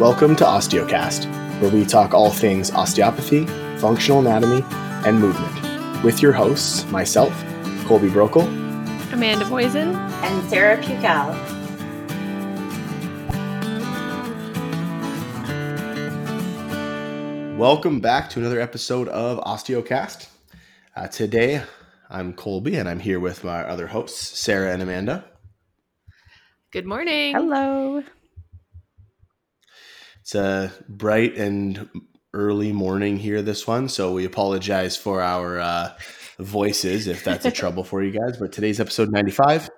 Welcome to Osteocast, where we talk all things osteopathy, functional anatomy, and movement. With your hosts, myself, Colby Brokel, Amanda Boysen, and Sarah Pucal. Welcome back to another episode of Osteocast. Uh, today, I'm Colby, and I'm here with my other hosts, Sarah and Amanda. Good morning. Hello. It's a bright and early morning here, this one. So we apologize for our uh, voices if that's a trouble for you guys. But today's episode 95.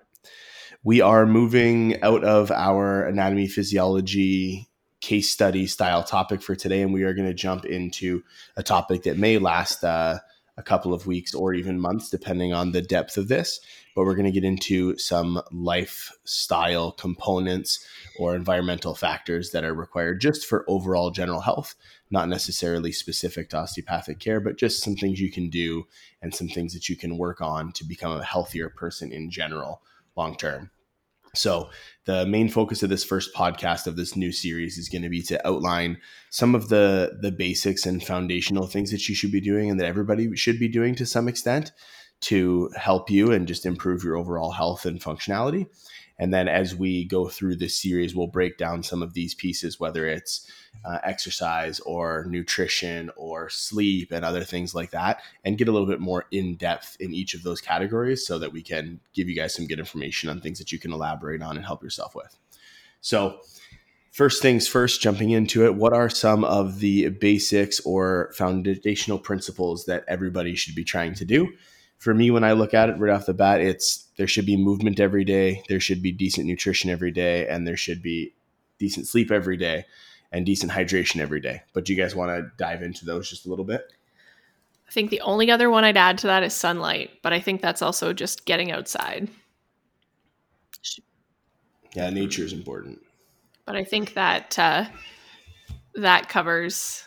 We are moving out of our anatomy physiology case study style topic for today, and we are going to jump into a topic that may last uh, a couple of weeks or even months, depending on the depth of this. But we're going to get into some lifestyle components or environmental factors that are required just for overall general health, not necessarily specific to osteopathic care, but just some things you can do and some things that you can work on to become a healthier person in general long term. So, the main focus of this first podcast of this new series is going to be to outline some of the the basics and foundational things that you should be doing and that everybody should be doing to some extent to help you and just improve your overall health and functionality. And then as we go through this series, we'll break down some of these pieces, whether it's uh, exercise or nutrition or sleep and other things like that, and get a little bit more in depth in each of those categories so that we can give you guys some good information on things that you can elaborate on and help yourself with. So, first things first, jumping into it, what are some of the basics or foundational principles that everybody should be trying to do? For me, when I look at it right off the bat, it's there should be movement every day, there should be decent nutrition every day, and there should be decent sleep every day and decent hydration every day. But do you guys want to dive into those just a little bit? I think the only other one I'd add to that is sunlight, but I think that's also just getting outside. Yeah, nature is important. But I think that uh, that covers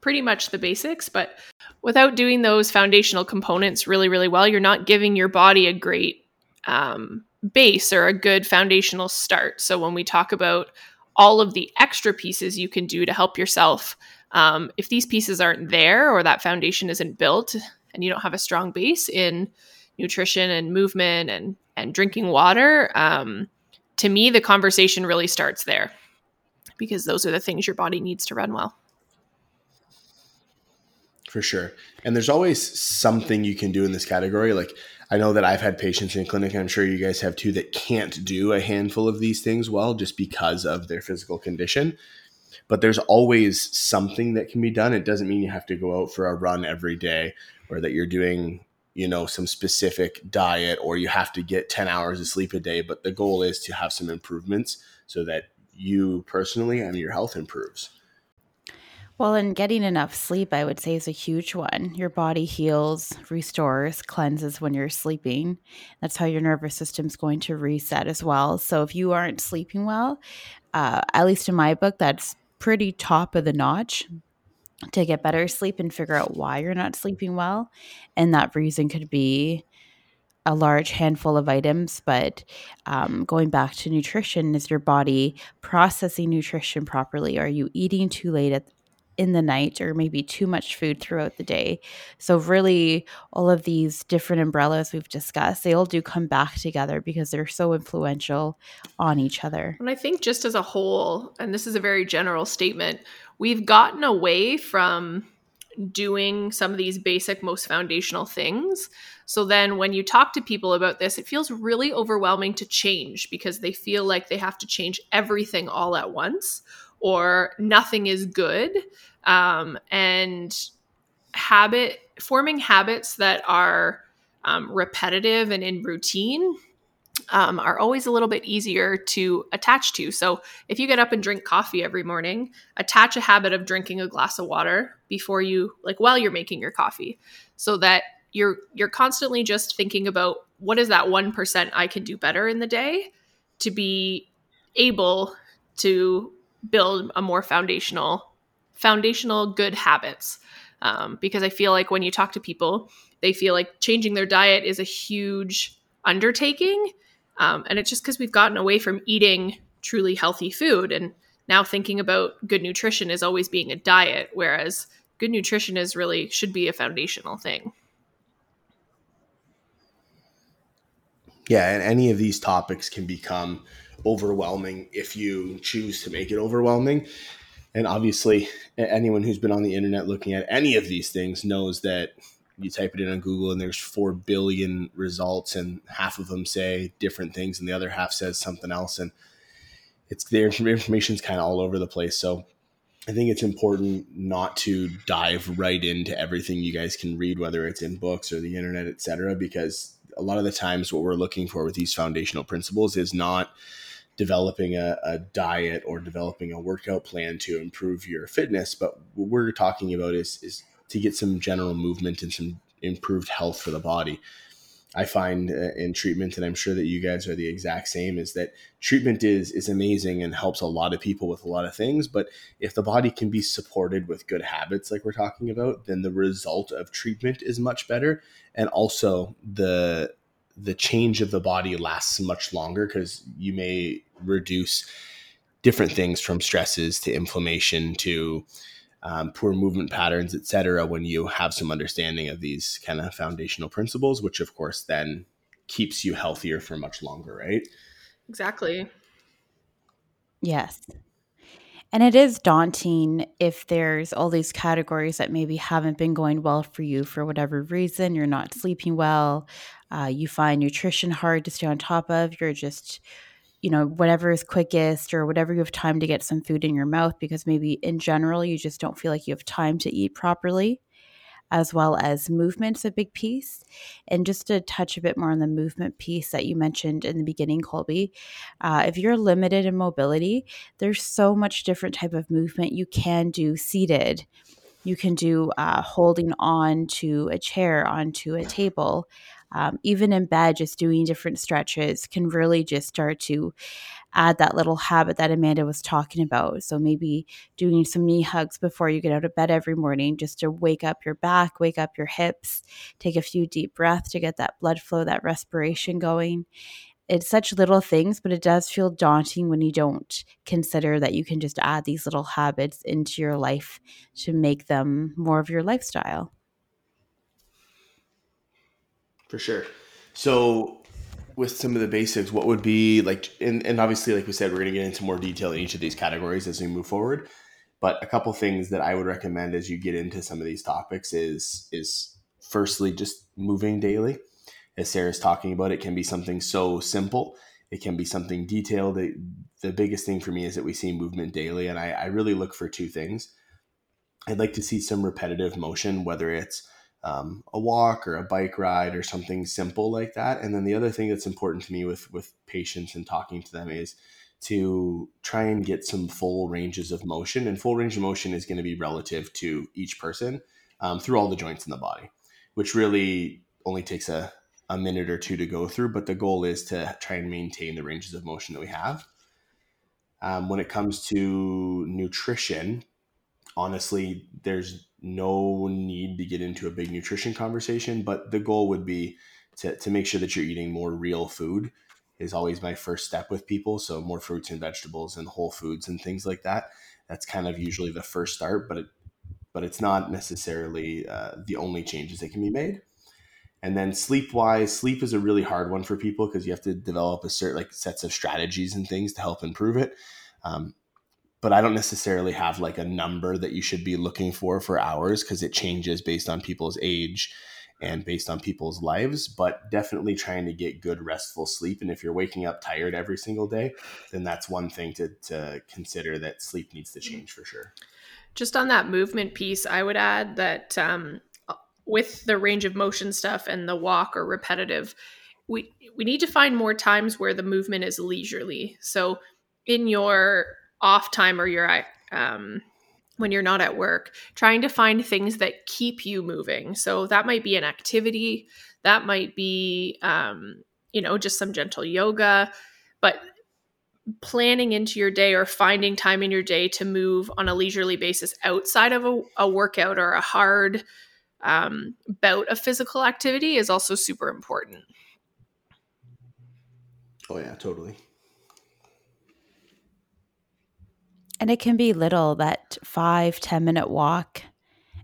pretty much the basics. But without doing those foundational components really, really well, you're not giving your body a great um, base or a good foundational start. So when we talk about all of the extra pieces you can do to help yourself, um, if these pieces aren't there or that foundation isn't built and you don't have a strong base in nutrition and movement and and drinking water, um, to me the conversation really starts there because those are the things your body needs to run well for sure. And there's always something you can do in this category. Like I know that I've had patients in clinic, I'm sure you guys have too, that can't do a handful of these things well just because of their physical condition. But there's always something that can be done. It doesn't mean you have to go out for a run every day or that you're doing, you know, some specific diet or you have to get 10 hours of sleep a day. But the goal is to have some improvements so that you personally and your health improves. Well, and getting enough sleep, I would say, is a huge one. Your body heals, restores, cleanses when you're sleeping. That's how your nervous system's going to reset as well. So, if you aren't sleeping well, uh, at least in my book, that's pretty top of the notch to get better sleep and figure out why you're not sleeping well. And that reason could be a large handful of items, but um, going back to nutrition, is your body processing nutrition properly? Are you eating too late at in the night or maybe too much food throughout the day. So, really, all of these different umbrellas we've discussed, they all do come back together because they're so influential on each other. And I think, just as a whole, and this is a very general statement, we've gotten away from doing some of these basic, most foundational things. So then when you talk to people about this, it feels really overwhelming to change because they feel like they have to change everything all at once or nothing is good um, and habit forming habits that are um, repetitive and in routine um, are always a little bit easier to attach to. So if you get up and drink coffee every morning, attach a habit of drinking a glass of water before you like while you're making your coffee, so that you're you're constantly just thinking about what is that one percent I can do better in the day to be able to build a more foundational foundational good habits. Um, because i feel like when you talk to people they feel like changing their diet is a huge undertaking. Um, and it's just because we've gotten away from eating truly healthy food. And now thinking about good nutrition is always being a diet, whereas good nutrition is really should be a foundational thing. Yeah, and any of these topics can become overwhelming if you choose to make it overwhelming. And obviously, anyone who's been on the internet looking at any of these things knows that you type it in on Google and there's 4 billion results, and half of them say different things, and the other half says something else. And it's their information's kind of all over the place. So I think it's important not to dive right into everything you guys can read, whether it's in books or the internet, etc., because a lot of the times what we're looking for with these foundational principles is not developing a, a, diet or developing a workout plan to improve your fitness but what we're talking about is is to get some general movement and some improved health for the body I find uh, in treatment, and I'm sure that you guys are the exact same, is that treatment is is amazing and helps a lot of people with a lot of things. But if the body can be supported with good habits, like we're talking about, then the result of treatment is much better, and also the the change of the body lasts much longer because you may reduce different things from stresses to inflammation to um, poor movement patterns, etc. When you have some understanding of these kind of foundational principles, which of course then keeps you healthier for much longer, right? Exactly. Yes. And it is daunting if there's all these categories that maybe haven't been going well for you for whatever reason. You're not sleeping well. Uh, you find nutrition hard to stay on top of. You're just you know, whatever is quickest or whatever you have time to get some food in your mouth because maybe in general you just don't feel like you have time to eat properly, as well as movement's a big piece. And just to touch a bit more on the movement piece that you mentioned in the beginning, Colby, uh, if you're limited in mobility, there's so much different type of movement you can do seated. You can do uh, holding on to a chair, onto a table um, even in bed, just doing different stretches can really just start to add that little habit that Amanda was talking about. So maybe doing some knee hugs before you get out of bed every morning just to wake up your back, wake up your hips, take a few deep breaths to get that blood flow, that respiration going. It's such little things, but it does feel daunting when you don't consider that you can just add these little habits into your life to make them more of your lifestyle. For sure. So, with some of the basics, what would be like, and, and obviously, like we said, we're going to get into more detail in each of these categories as we move forward. But a couple things that I would recommend as you get into some of these topics is is firstly just moving daily. As Sarah's talking about, it can be something so simple. It can be something detailed. It, the biggest thing for me is that we see movement daily, and I, I really look for two things. I'd like to see some repetitive motion, whether it's um, a walk or a bike ride or something simple like that. And then the other thing that's important to me with with patients and talking to them is to try and get some full ranges of motion. And full range of motion is going to be relative to each person um, through all the joints in the body, which really only takes a, a minute or two to go through. But the goal is to try and maintain the ranges of motion that we have. Um, when it comes to nutrition, honestly, there's no need to get into a big nutrition conversation, but the goal would be to, to make sure that you're eating more real food is always my first step with people. So more fruits and vegetables and whole foods and things like that. That's kind of usually the first start, but it, but it's not necessarily uh, the only changes that can be made. And then sleep wise, sleep is a really hard one for people because you have to develop a certain like sets of strategies and things to help improve it. Um, but I don't necessarily have like a number that you should be looking for for hours because it changes based on people's age and based on people's lives, but definitely trying to get good restful sleep. And if you're waking up tired every single day, then that's one thing to, to consider that sleep needs to change for sure. Just on that movement piece, I would add that um, with the range of motion stuff and the walk or repetitive, we we need to find more times where the movement is leisurely. So in your off time or you're um, when you're not at work, trying to find things that keep you moving. So that might be an activity, that might be, um, you know, just some gentle yoga, but planning into your day or finding time in your day to move on a leisurely basis outside of a, a workout or a hard um, bout of physical activity is also super important. Oh, yeah, totally. And it can be little that five ten minute walk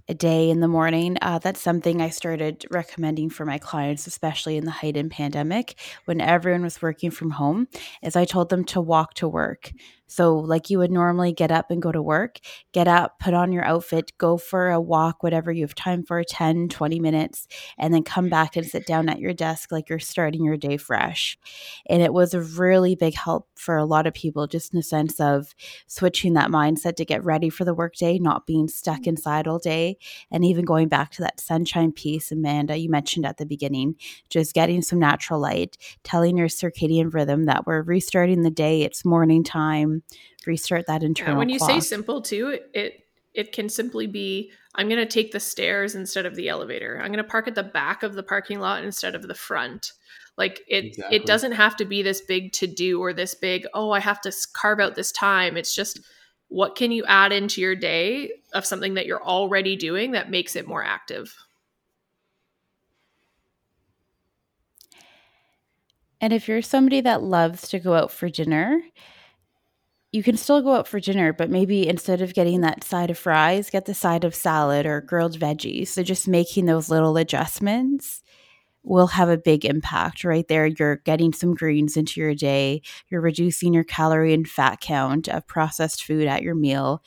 a day in the morning. Uh, that's something I started recommending for my clients, especially in the heightened pandemic when everyone was working from home, is I told them to walk to work. So, like you would normally get up and go to work, get up, put on your outfit, go for a walk, whatever you have time for 10, 20 minutes, and then come back and sit down at your desk like you're starting your day fresh. And it was a really big help for a lot of people, just in the sense of switching that mindset to get ready for the workday, not being stuck mm-hmm. inside all day, and even going back to that sunshine piece, Amanda, you mentioned at the beginning, just getting some natural light, telling your circadian rhythm that we're restarting the day, it's morning time Um, restart that internal. Yeah, when you clock. say simple too, it it can simply be I'm going to take the stairs instead of the elevator. I'm going to park at the back of the parking lot instead of the front. Like it exactly. it doesn't have to be this big to do or this big, oh, I have to carve out this time. It's just what can you add into your day of something that you're already doing that makes it more active? And if you're somebody that loves to go out for dinner, you can still go out for dinner, but maybe instead of getting that side of fries, get the side of salad or grilled veggies. So just making those little adjustments will have a big impact right there. You're getting some greens into your day, you're reducing your calorie and fat count of processed food at your meal,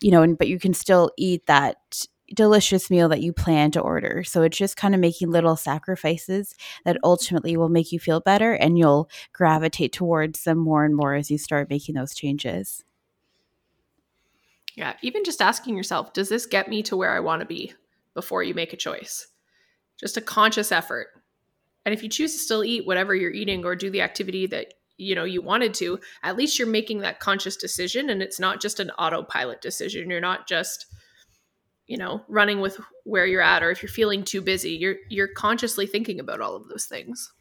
you know, and but you can still eat that delicious meal that you plan to order. So it's just kind of making little sacrifices that ultimately will make you feel better and you'll gravitate towards them more and more as you start making those changes. Yeah, even just asking yourself, does this get me to where I want to be before you make a choice? Just a conscious effort. And if you choose to still eat whatever you're eating or do the activity that you know you wanted to, at least you're making that conscious decision and it's not just an autopilot decision. You're not just you know running with where you're at or if you're feeling too busy you're you're consciously thinking about all of those things.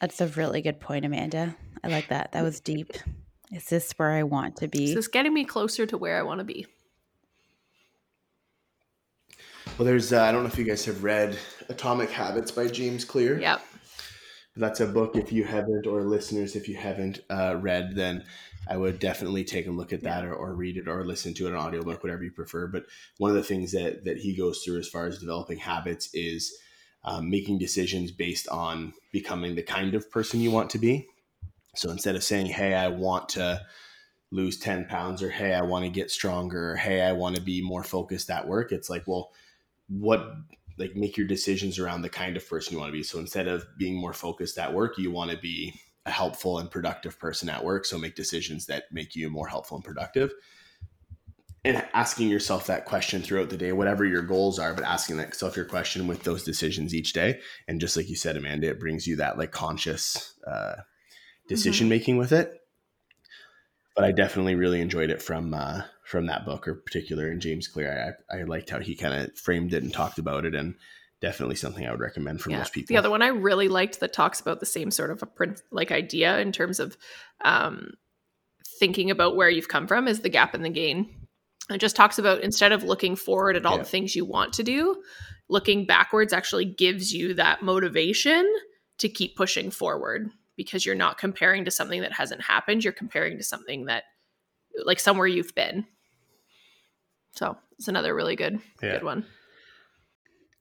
That's a really good point amanda. I like that. That was deep. Is this where i want to be? Is this getting me closer to where i want to be? Well there's uh, i don't know if you guys have read atomic habits by james clear. Yep. That's a book if you haven't or listeners if you haven't uh, read then I would definitely take a look at that or, or read it or listen to it, an audiobook, whatever you prefer. But one of the things that, that he goes through as far as developing habits is um, making decisions based on becoming the kind of person you want to be. So instead of saying, Hey, I want to lose 10 pounds or Hey, I want to get stronger or Hey, I want to be more focused at work, it's like, well, what like make your decisions around the kind of person you want to be. So instead of being more focused at work, you want to be a helpful and productive person at work. So make decisions that make you more helpful and productive. And asking yourself that question throughout the day, whatever your goals are, but asking that self your question with those decisions each day. And just like you said, Amanda, it brings you that like conscious uh, decision making mm-hmm. with it. But I definitely really enjoyed it from uh, from that book, or particular in James Clear. I, I liked how he kind of framed it and talked about it, and definitely something I would recommend for yeah. most people. The other one I really liked that talks about the same sort of a print like idea in terms of um, thinking about where you've come from is the gap and the gain. It just talks about instead of looking forward at all yeah. the things you want to do, looking backwards actually gives you that motivation to keep pushing forward because you're not comparing to something that hasn't happened. You're comparing to something that like somewhere you've been. So it's another really good, yeah. good one.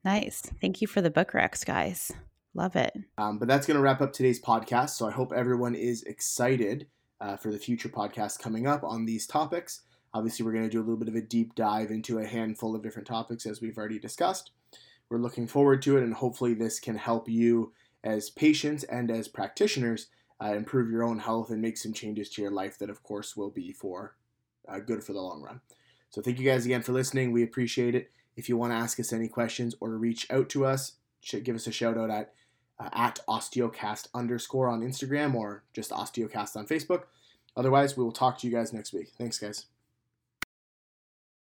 Nice. Thank you for the book recs, guys. Love it. Um, but that's going to wrap up today's podcast. So I hope everyone is excited uh, for the future podcasts coming up on these topics. Obviously, we're going to do a little bit of a deep dive into a handful of different topics as we've already discussed. We're looking forward to it, and hopefully, this can help you as patients and as practitioners uh, improve your own health and make some changes to your life that, of course, will be for uh, good for the long run. So, thank you guys again for listening. We appreciate it. If you want to ask us any questions or reach out to us, give us a shout out at uh, at osteocast underscore on Instagram or just osteocast on Facebook. Otherwise, we will talk to you guys next week. Thanks, guys.